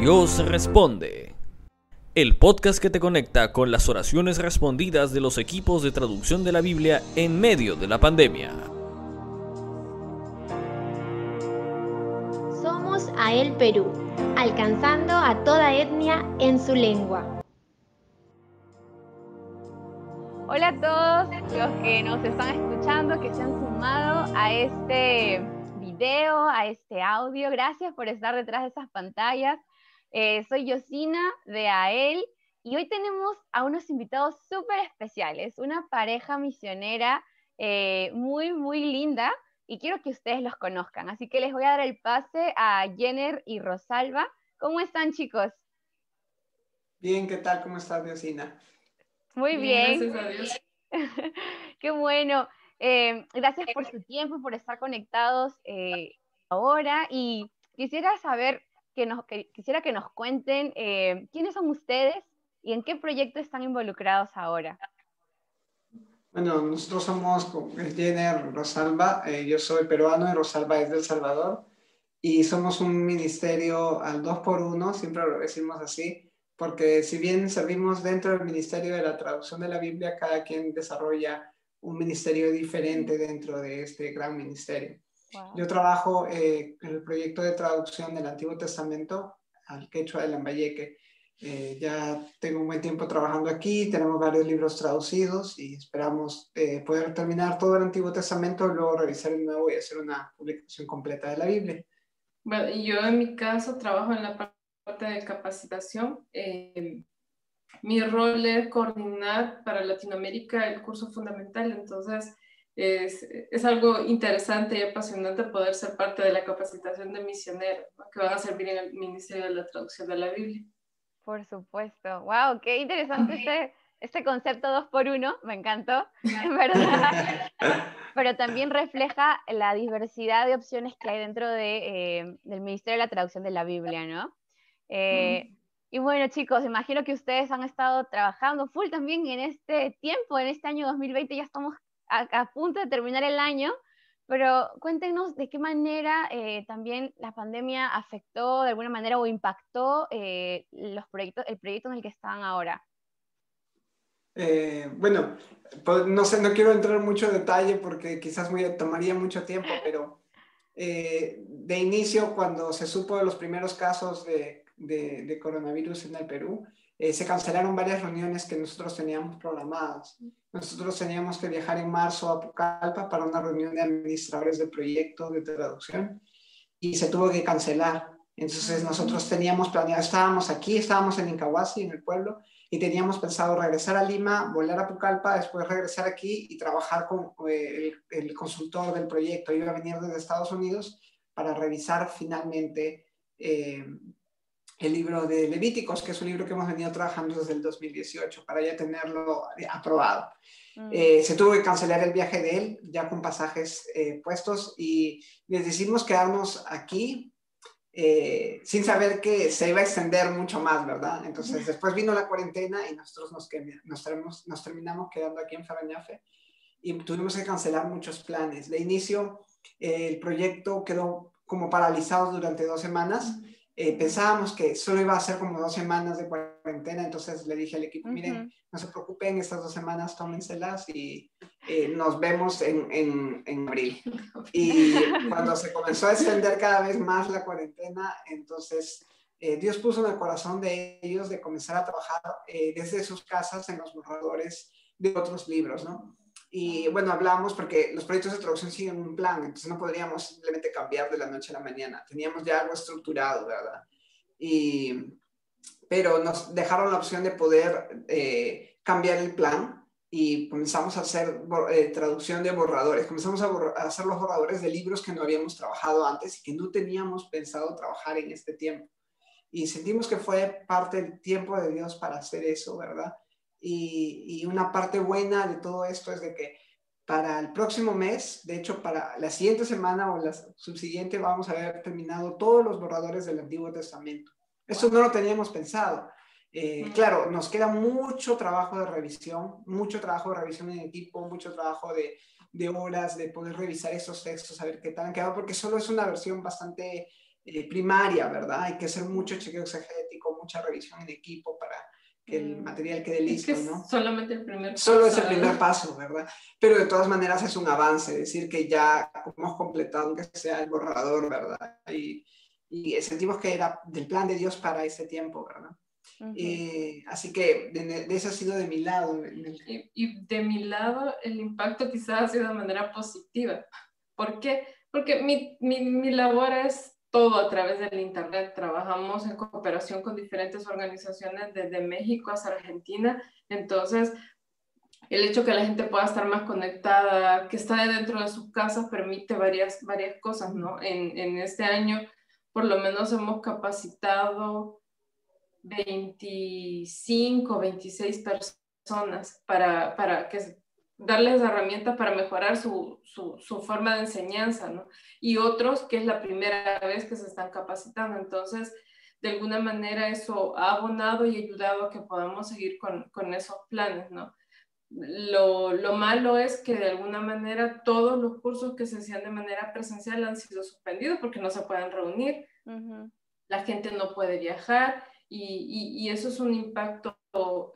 Dios responde. El podcast que te conecta con las oraciones respondidas de los equipos de traducción de la Biblia en medio de la pandemia. Somos a el Perú, alcanzando a toda etnia en su lengua. Hola a todos los que nos están escuchando, que se han sumado a este video, a este audio. Gracias por estar detrás de esas pantallas. Eh, soy Yosina de AEL y hoy tenemos a unos invitados súper especiales, una pareja misionera eh, muy, muy linda y quiero que ustedes los conozcan. Así que les voy a dar el pase a Jenner y Rosalba. ¿Cómo están chicos? Bien, ¿qué tal? ¿Cómo estás, Yosina? Muy bien. Gracias a Dios. Qué bueno. Eh, gracias por su tiempo, por estar conectados ahora y quisiera saber que nos, quisiera que nos cuenten eh, quiénes son ustedes y en qué proyecto están involucrados ahora. Bueno, nosotros somos Jenner Rosalba, eh, yo soy peruano y Rosalba es del Salvador y somos un ministerio al dos por uno, siempre lo decimos así, porque si bien servimos dentro del ministerio de la traducción de la Biblia, cada quien desarrolla un ministerio diferente dentro de este gran ministerio. Yo trabajo eh, en el proyecto de traducción del Antiguo Testamento al quechua del Lambayeque. Eh, ya tengo un buen tiempo trabajando aquí, tenemos varios libros traducidos y esperamos eh, poder terminar todo el Antiguo Testamento, luego revisar el nuevo y hacer una publicación completa de la Biblia. Bueno, yo en mi caso trabajo en la parte de capacitación. mi rol es coordinar para Latinoamérica el curso fundamental, entonces es, es, algo interesante y apasionante poder ser parte de la capacitación de misioneros que van a servir en el Ministerio de la Traducción de la Biblia. Por supuesto. ¡Wow! ¡Qué interesante este, este concepto dos por uno! Me encantó, verdad. Pero también refleja la diversidad de opciones que hay dentro de, eh, del Ministerio de la Traducción de la Biblia, ¿no? Eh, y bueno, chicos, imagino que ustedes han estado trabajando full también en este tiempo, en este año 2020, ya estamos a, punto de terminar el año, pero cuéntenos de qué manera eh, también la pandemia afectó de alguna manera o impactó eh, los proyectos, el proyecto en el que están ahora. Eh, bueno, pues, no sé, no quiero entrar en mucho detalle porque quizás muy, tomaría mucho tiempo, pero de inicio, cuando se supo de los primeros casos de, de, de coronavirus en el Perú, eh, se cancelaron varias reuniones que nosotros teníamos programadas. Nosotros teníamos que viajar en marzo a Pucallpa para una reunión de administradores de proyectos de traducción y se tuvo que cancelar. Entonces nosotros teníamos planeado, estábamos aquí, estábamos en Incahuasi, en el pueblo, y teníamos pensado regresar a Lima, volar a Pucallpa, después regresar aquí y trabajar con eh, el, consultor del proyecto. Iba a venir desde Estados Unidos para revisar finalmente eh, el libro de Levíticos, que es un libro que hemos venido trabajando desde el 2018 para ya tenerlo aprobado. Mm. Eh, se tuvo que cancelar el viaje de él ya con pasajes eh, puestos y les decidimos quedarnos aquí eh, sin saber que se iba a extender mucho más, ¿verdad? Entonces después vino la cuarentena y nosotros nos, nos, nos terminamos quedando aquí en Farañafe y tuvimos que cancelar muchos planes. De inicio, el proyecto quedó como paralizado durante dos semanas. Eh, pensábamos que solo iba a ser como dos semanas de cuarentena, entonces le dije al equipo, miren, no se preocupen, estas dos semanas tómenselas y eh, nos vemos en, en, en, abril. Y cuando se comenzó a extender cada vez más la cuarentena, entonces eh, Dios puso en el corazón de ellos de comenzar a trabajar desde sus casas en los borradores de otros libros, ¿no? Y bueno, hablamos porque los proyectos de traducción siguen un plan, entonces no podríamos simplemente cambiar de la noche a la mañana. Teníamos ya algo estructurado, ¿verdad? Y, pero nos dejaron la opción de poder eh, cambiar el plan y comenzamos a hacer eh, traducción de borradores. Comenzamos a, a, hacer los borradores de libros que no habíamos trabajado antes y que no teníamos pensado trabajar en este tiempo. Y sentimos que fue parte del tiempo de Dios para hacer eso, ¿verdad? Y, una parte buena de todo esto es de que para el próximo mes, de hecho para la siguiente semana o la subsiguiente, vamos a haber terminado todos los borradores del Antiguo Testamento. Eso no lo teníamos pensado. Eh, claro, nos queda mucho trabajo de revisión, mucho trabajo de revisión en equipo, mucho trabajo de, de horas de poder revisar esos textos, a ver qué tal han quedado, porque solo es una versión bastante eh, primaria, ¿verdad? Hay que hacer mucho chequeo exegético, mucha revisión en equipo para que el mm. material quede listo, ¿no? Solamente el primer paso. Solo es el primer paso, ¿verdad? Pero de todas maneras es un avance, decir que ya hemos completado, aunque sea el borrador, ¿verdad? Y, y sentimos que era del plan de Dios para ese tiempo, ¿verdad? Eh, así que de, eso ha sido de mi lado. Y, de mi lado el impacto quizás ha sido de manera positiva. ¿Por qué? Porque mi, mi, mi labor es todo a través del Internet. Trabajamos en cooperación con diferentes organizaciones desde México hasta Argentina. Entonces, el hecho que la gente pueda estar más conectada, que está dentro de su casa, permite varias, varias cosas, ¿no? En, en este año, por lo menos hemos capacitado 25, 26 personas para, para que darles herramientas para mejorar su, su, su, forma de enseñanza, ¿no? Y otros que es la primera vez que se están capacitando. Entonces, de alguna manera eso ha abonado y ayudado a que podamos seguir con, con esos planes, ¿no? Lo, lo, malo es que de alguna manera todos los cursos que se hacían de manera presencial han sido suspendidos porque no se pueden reunir, la gente no puede viajar y, y, eso es un impacto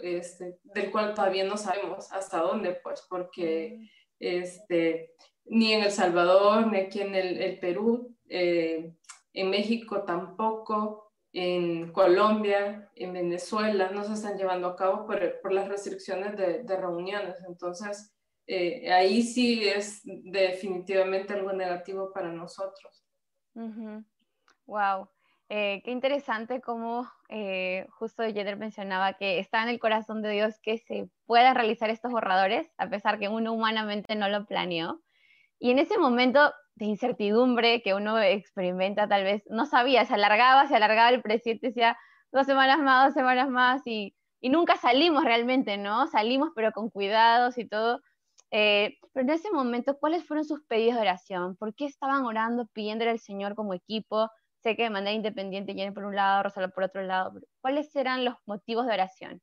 este, del cual todavía no sabemos hasta dónde, pues, porque este, ni en El Salvador, ni aquí en el, Perú, eh, en México tampoco, en Colombia, en Venezuela, no se están llevando a cabo por, por las restricciones de, de reuniones. Entonces, eh, ahí sí es definitivamente algo negativo para nosotros. Wow. Eh, qué interesante como eh, justo Jeder mencionaba que está en el corazón de Dios que se puedan realizar estos borradores, a pesar que uno humanamente no lo planeó. Y en ese momento de incertidumbre que uno experimenta, tal vez no sabía, se alargaba, se alargaba el presidente, decía dos semanas más, dos semanas más, y, y nunca salimos realmente, ¿no? Salimos pero con cuidados y todo. Eh, pero en ese momento, ¿cuáles fueron sus pedidos de oración? ¿Por qué estaban orando, pidiéndole al Señor como equipo? Sé que de manera independiente viene por un lado, Rosalba por otro lado, ¿cuáles eran los motivos de oración?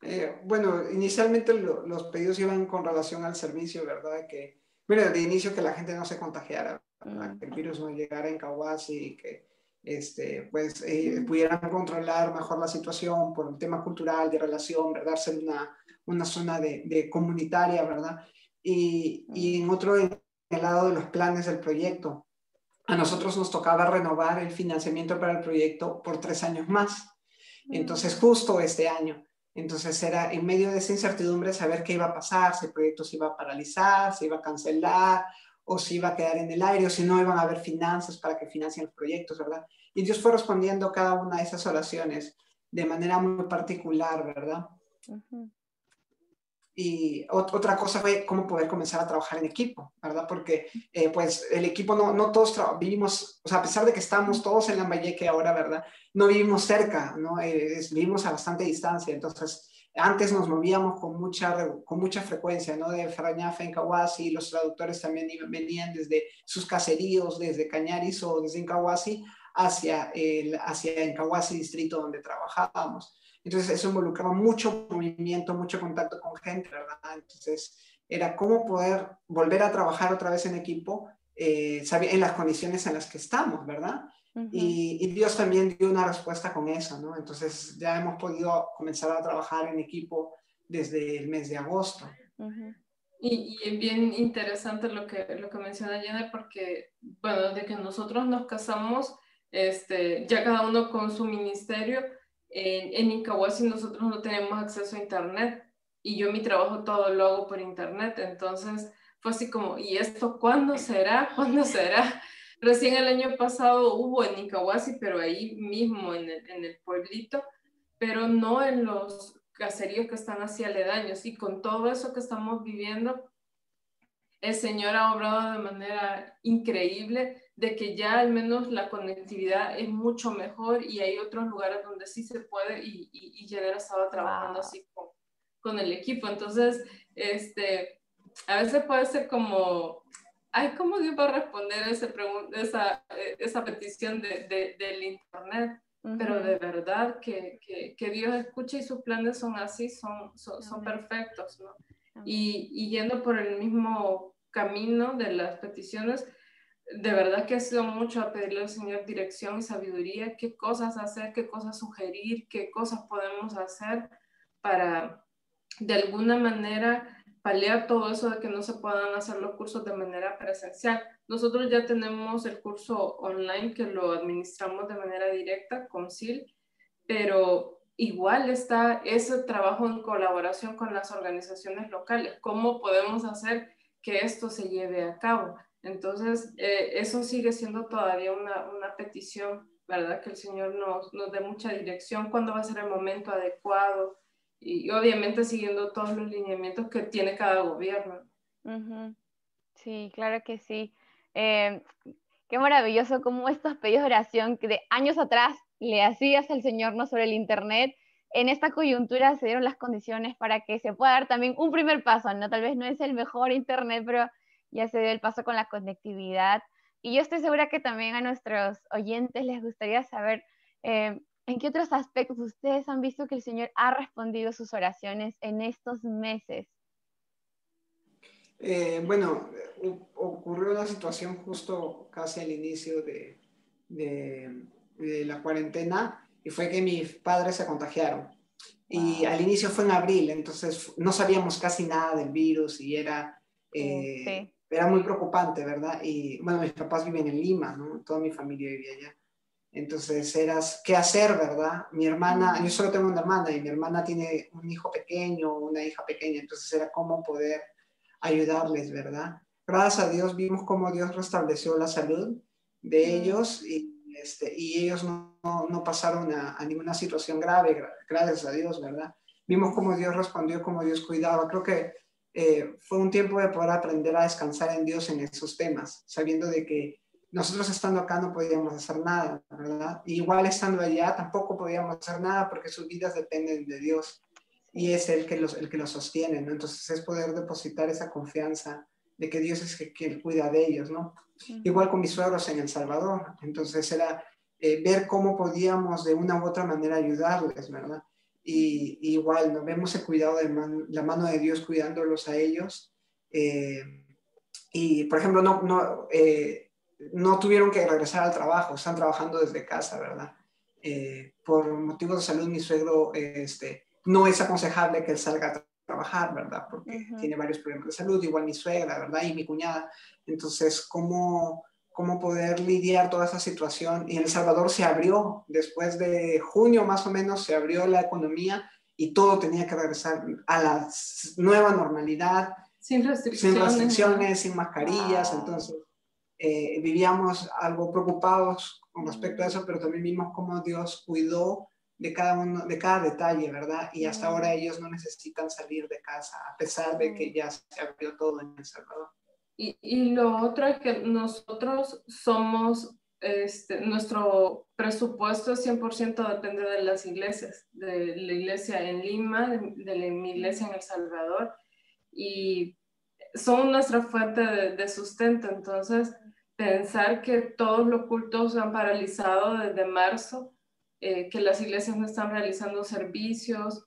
Eh, bueno, inicialmente los pedidos iban con relación al servicio, ¿verdad? Que, bueno, de inicio que la gente no se contagiara, mm. que el virus no llegara en Kawasi y que este, pues, eh, pudieran controlar mejor la situación por un tema cultural, de relación, ¿verdad? Ser una, una zona de, de comunitaria, ¿verdad? Y, y, mm. en otro, en el lado de los planes del proyecto, a nosotros nos tocaba renovar el financiamiento para el proyecto por tres años más. Entonces, justo este año. Entonces, era en medio de esa incertidumbre saber qué iba a pasar, si el proyecto se iba a paralizar, se iba a cancelar, o si iba a quedar en el aire, o si no iban a haber finanzas para que financien los proyectos, ¿verdad? Y Dios fue respondiendo cada una de esas oraciones de manera muy particular, ¿verdad? Y otra cosa fue cómo poder comenzar a trabajar en equipo, ¿verdad? Porque eh, pues el equipo no, no todos vivimos, o sea, a pesar de que estamos todos en Lambayeque ahora, ¿verdad? No vivimos cerca, ¿no? Eh, vivimos a bastante distancia, entonces antes nos movíamos con mucha, con mucha frecuencia, ¿no? De Farañafe en Kawasi, los traductores también venían desde sus caseríos, desde Cañaris o desde Incahuasi hacia, el, hacia Incahuasi distrito donde trabajábamos. Entonces eso involucraba mucho movimiento, mucho contacto con gente, ¿verdad? Entonces era cómo poder volver a trabajar otra vez en equipo eh, en las condiciones en las que estamos, ¿verdad? y, Dios también dio una respuesta con eso, ¿no? Entonces ya hemos podido comenzar a trabajar en equipo desde el mes de agosto. Y, y, es bien interesante lo que, lo que menciona Jenna, porque, bueno, desde que nosotros nos casamos, este, ya cada uno con su ministerio, en, en nosotros no tenemos acceso a Internet y yo mi trabajo todo lo hago por Internet. Entonces fue así como, ¿y esto cuándo será? ¿Cuándo será? Recién el año pasado hubo en Incahuasi, pero ahí mismo en el, en el pueblito, pero no en los caseríos que están así aledaños. Y con todo eso que estamos viviendo, el Señor ha obrado de manera increíble de que ya al menos la conectividad es mucho mejor y hay otros lugares donde sí se puede y, y, y estaba trabajando así con, con, el equipo. Entonces, este, a veces puede ser como, ay, ¿cómo Dios va a responder ese esa, esa petición de, de, del Internet? Pero de verdad que, que, que, Dios escucha y sus planes son así, son, son, son perfectos, ¿no? Y, y, yendo por el mismo camino de las peticiones, de verdad que ha sido mucho a pedirle al Señor dirección y sabiduría, qué cosas hacer, qué cosas sugerir, qué cosas podemos hacer para de alguna manera paliar todo eso de que no se puedan hacer los cursos de manera presencial. Nosotros ya tenemos el curso online que lo administramos de manera directa con SIL, pero igual está ese trabajo en colaboración con las organizaciones locales. ¿Cómo podemos hacer que esto se lleve a cabo? Entonces, eh, eso sigue siendo todavía una, una, petición, ¿verdad? Que el Señor nos, nos dé mucha dirección, cuándo va a ser el momento adecuado y, obviamente siguiendo todos los lineamientos que tiene cada gobierno. Sí, claro que sí. Eh, qué maravilloso como estos pedidos de oración que de años atrás le hacías al Señor no sobre el Internet, en esta coyuntura se dieron las condiciones para que se pueda dar también un primer paso, ¿no? Tal vez no es el mejor Internet, pero ya se dio el paso con la conectividad. Y yo estoy segura que también a nuestros oyentes les gustaría saber eh, en qué otros aspectos ustedes han visto que el Señor ha respondido sus oraciones en estos meses. Eh, bueno, ocurrió una situación justo casi al inicio de, de, la cuarentena y fue que mis padres se contagiaron. Y al inicio fue en abril, entonces no sabíamos casi nada del virus y era, eh, era muy preocupante, ¿verdad? Y bueno, mis papás viven en Lima, ¿no? Toda mi familia vivía allá. Entonces eras, ¿qué hacer, verdad? Mi hermana, yo solo tengo una hermana y mi hermana tiene un hijo pequeño, una hija pequeña, entonces era cómo poder ayudarles, ¿verdad? Gracias a Dios vimos cómo Dios restableció la salud de ellos y, este, y ellos no, no, pasaron a, ninguna situación grave, gracias a Dios, ¿verdad? Vimos cómo Dios respondió, cómo Dios cuidaba. Creo que eh, fue un tiempo de poder aprender a descansar en Dios en esos temas, sabiendo de que nosotros estando acá no podíamos hacer nada, ¿verdad? igual estando allá tampoco podíamos hacer nada porque sus vidas dependen de Dios y es el que los, el que los sostiene, ¿no? Entonces es poder depositar esa confianza de que Dios es quien cuida de ellos, ¿no? Igual con mis suegros en El Salvador, entonces era eh, ver cómo podíamos de una u otra manera ayudarles, ¿verdad? Y, igual, ¿no? Vemos el cuidado de la mano de Dios cuidándolos a ellos. Eh, y, por ejemplo, no, no, eh, no tuvieron que regresar al trabajo, están trabajando desde casa, ¿verdad? por motivos de salud, mi suegro este, no es aconsejable que él salga a trabajar, ¿verdad? Porque tiene varios problemas de salud, igual mi suegra, ¿verdad? Y mi cuñada. Entonces, ¿cómo, cómo poder lidiar toda esa situación? Y El Salvador se abrió, después de junio más o menos, se abrió la economía y todo tenía que regresar a la nueva normalidad. Sin restricciones. Sin restricciones, sin mascarillas. Entonces, eh, vivíamos algo preocupados con respecto a eso, pero también vimos cómo Dios cuidó de cada uno, de cada detalle, ¿verdad? Y hasta ahora ellos no necesitan salir de casa, a pesar de que ya se abrió todo en El Salvador. Y, lo otro es que nosotros somos, este, nuestro presupuesto 100% depende de las iglesias, de la iglesia en Lima, de, la iglesia en El Salvador, y son nuestra fuente de, de sustento. Entonces, pensar que todos los cultos se han paralizado desde marzo, eh, que las iglesias no están realizando servicios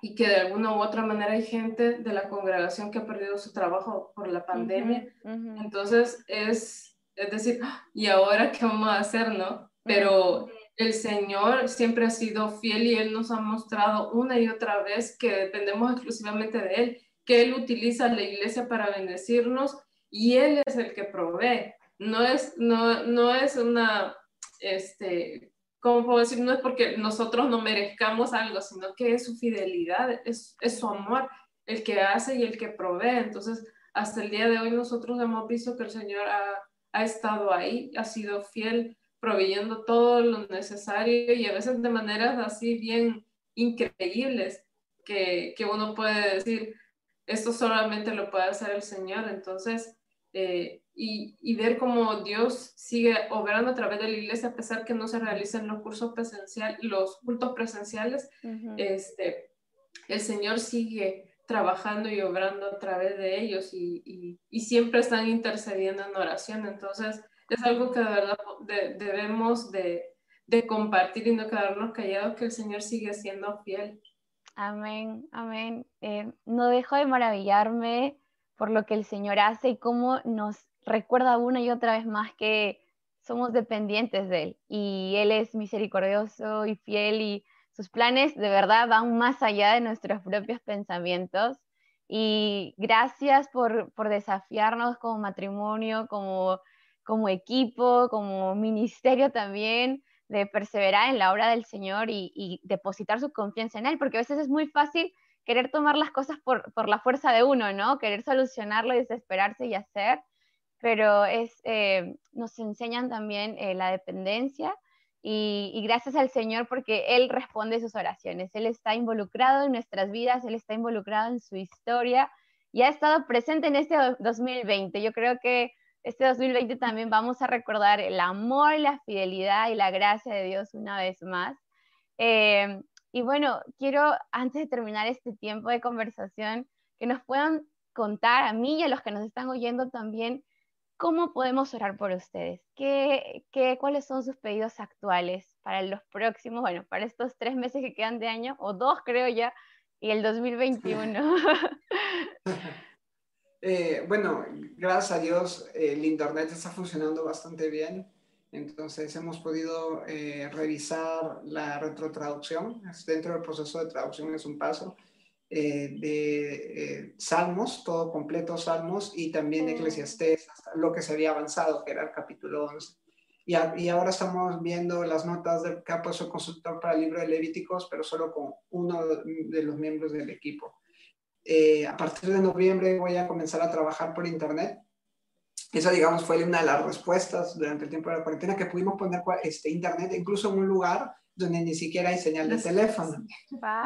y que de alguna u otra manera hay gente de la congregación que ha perdido su trabajo por la pandemia. Entonces es, es decir, ¿y ahora qué vamos a hacer, no? Pero el Señor siempre ha sido fiel y Él nos ha mostrado una y otra vez que dependemos exclusivamente de Él, que Él utiliza la iglesia para bendecirnos y Él es el que provee. No es, no, no es una, este, ¿cómo puedo decir? No es porque nosotros no merezcamos algo, sino que es su fidelidad, es, es, su amor el que hace y el que provee. Entonces, hasta el día de hoy nosotros hemos visto que el Señor ha, ha estado ahí, ha sido fiel, proveyendo todo lo necesario y a veces de maneras así bien increíbles que, que uno puede decir, esto solamente lo puede hacer el Señor. Entonces, eh, y, ver cómo Dios sigue obrando a través de la iglesia, a pesar que no se realicen los cursos presenciales, los cultos presenciales, este, el Señor sigue trabajando y obrando a través de ellos y, y, siempre están intercediendo en oración. Entonces, es algo que de verdad debemos de, de, compartir y no quedarnos callados, que el Señor sigue siendo fiel. Amén, amén. Eh, no dejo de maravillarme por lo que el Señor hace y cómo nos recuerda una y otra vez más que somos dependientes de Él y Él es misericordioso y fiel y sus planes de verdad van más allá de nuestros propios pensamientos. Y gracias por, por desafiarnos como matrimonio, como, como equipo, como ministerio también, de perseverar en la obra del Señor y, depositar su confianza en Él, porque a veces es muy fácil querer tomar las cosas por, por la fuerza de uno, ¿no? Querer solucionarlo desesperarse y hacer, pero es, eh, nos enseñan también eh, la dependencia y, y, gracias al Señor porque Él responde sus oraciones, Él está involucrado en nuestras vidas, Él está involucrado en su historia y ha estado presente en este 2020. Yo creo que este 2020 también vamos a recordar el amor, la fidelidad y la gracia de Dios una vez más. Eh, y bueno, quiero, antes de terminar este tiempo de conversación, que nos puedan contar a mí y a los que nos están oyendo también, cómo podemos orar por ustedes, ¿Qué, qué, cuáles son sus pedidos actuales para los próximos, bueno, para estos tres meses que quedan de año, o dos creo ya, y el 2021. Eh, bueno, gracias a Dios el Internet está funcionando bastante bien. Entonces hemos podido eh, revisar la retrotraducción. Dentro del proceso de traducción es un paso eh, de eh, Salmos, todo completo Salmos, y también mm. Eclesiastés, lo que se había avanzado, que era el capítulo 11. Y, y, ahora estamos viendo las notas del que ha puesto el consultor para el libro de Levíticos, pero solo con uno de los miembros del equipo. Eh, a partir de noviembre voy a comenzar a trabajar por internet. Esa, digamos, fue una de las respuestas durante el tiempo de la cuarentena, que pudimos poner este, internet incluso en un lugar donde ni siquiera hay señal de teléfono.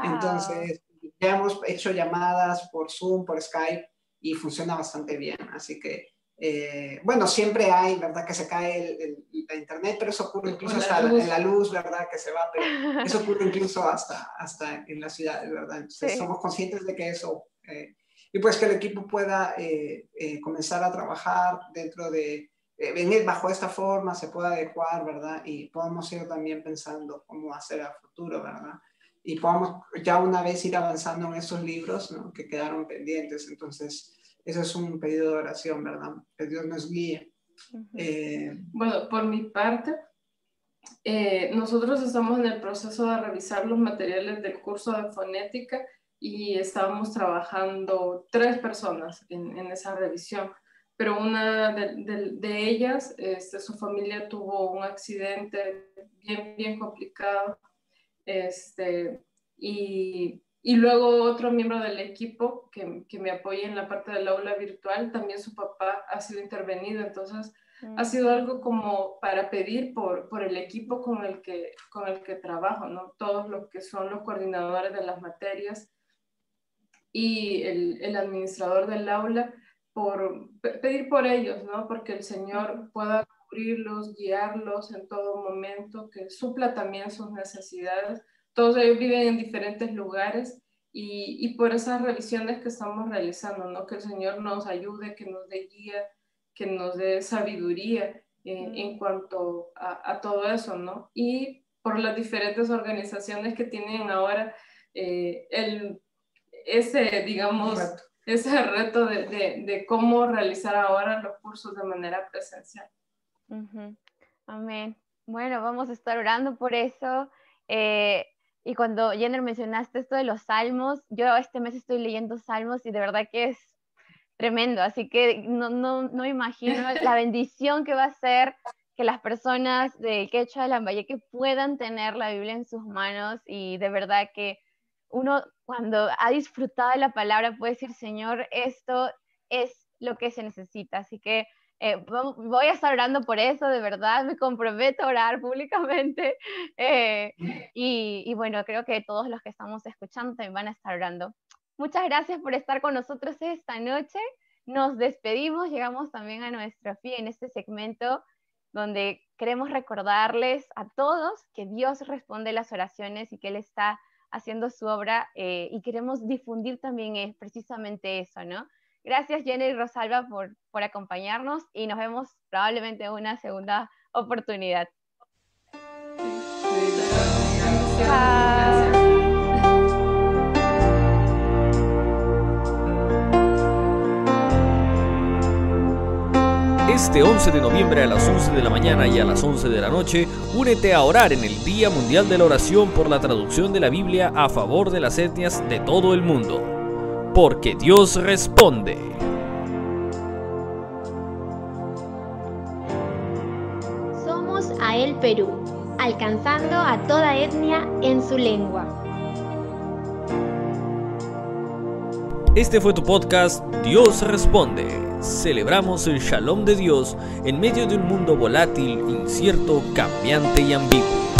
Entonces, ya hemos hecho llamadas por Zoom, por Skype, y funciona bastante bien. Así que, eh, bueno, siempre hay, ¿verdad? Que se cae el, internet, pero eso ocurre incluso hasta en la luz, ¿verdad? Que se va, pero eso ocurre incluso hasta, hasta en la ciudad, ¿verdad? Entonces, somos conscientes de que eso eh, y pues que el equipo pueda eh, eh, comenzar a trabajar dentro de, venir bajo esta forma, se pueda adecuar, ¿verdad? Y podamos ir también pensando cómo hacer a futuro, ¿verdad? Y podamos ya una vez ir avanzando en esos libros ¿no? que quedaron pendientes. Entonces, ese es un pedido de oración, ¿verdad? Que Dios nos guíe. bueno, por mi parte, nosotros estamos en el proceso de revisar los materiales del curso de fonética y estábamos trabajando tres personas en, en esa revisión, pero una de, de, de ellas, este, su familia tuvo un accidente bien, bien complicado, este, y, y luego otro miembro del equipo que, que, me apoya en la parte del aula virtual, también su papá ha sido intervenido, entonces mm. ha sido algo como para pedir por, por el equipo con el, que, con el que trabajo, ¿no? Todos los que son los coordinadores de las materias, y el, el administrador del aula por pedir por ellos, ¿no? Porque el Señor pueda cubrirlos, guiarlos en todo momento, que supla también sus necesidades. Todos ellos viven en diferentes lugares y, y, por esas revisiones que estamos realizando, ¿no? Que el Señor nos ayude, que nos dé guía, que nos dé sabiduría eh, en cuanto a, a, todo eso, ¿no? Y por las diferentes organizaciones que tienen ahora eh, el ese, digamos, ese reto de, de, cómo realizar ahora los cursos de manera presencial. Amén. Bueno, vamos a estar orando por eso. Eh, y cuando Jenner mencionaste esto de los salmos, yo este mes estoy leyendo salmos y de verdad que es tremendo, así que no, no, no imagino la bendición que va a ser que las personas de Quechua de Lambayeque puedan tener la Biblia en sus manos y de verdad que uno cuando ha disfrutado de la palabra puede decir, Señor, esto es lo que se necesita. Así que eh, voy a estar orando por eso, de verdad, me comprometo a orar públicamente. Eh, y, y, bueno, creo que todos los que estamos escuchando también van a estar orando. Muchas gracias por estar con nosotros esta noche. Nos despedimos, llegamos también a nuestro fin en este segmento donde queremos recordarles a todos que Dios responde las oraciones y que Él está haciendo su obra eh, y queremos difundir también es precisamente eso, ¿no? Gracias Jenny y Rosalba por, acompañarnos y nos vemos probablemente en una segunda oportunidad. Este 11 de noviembre a las 11 de la mañana y a las 11 de la noche, únete a orar en el Día Mundial de la Oración por la traducción de la Biblia a favor de las etnias de todo el mundo. Porque Dios responde. Somos a el Perú, alcanzando a toda etnia en su lengua. Este fue tu podcast Dios responde. Celebramos el shalom de Dios en medio de un mundo volátil, incierto, cambiante y ambiguo.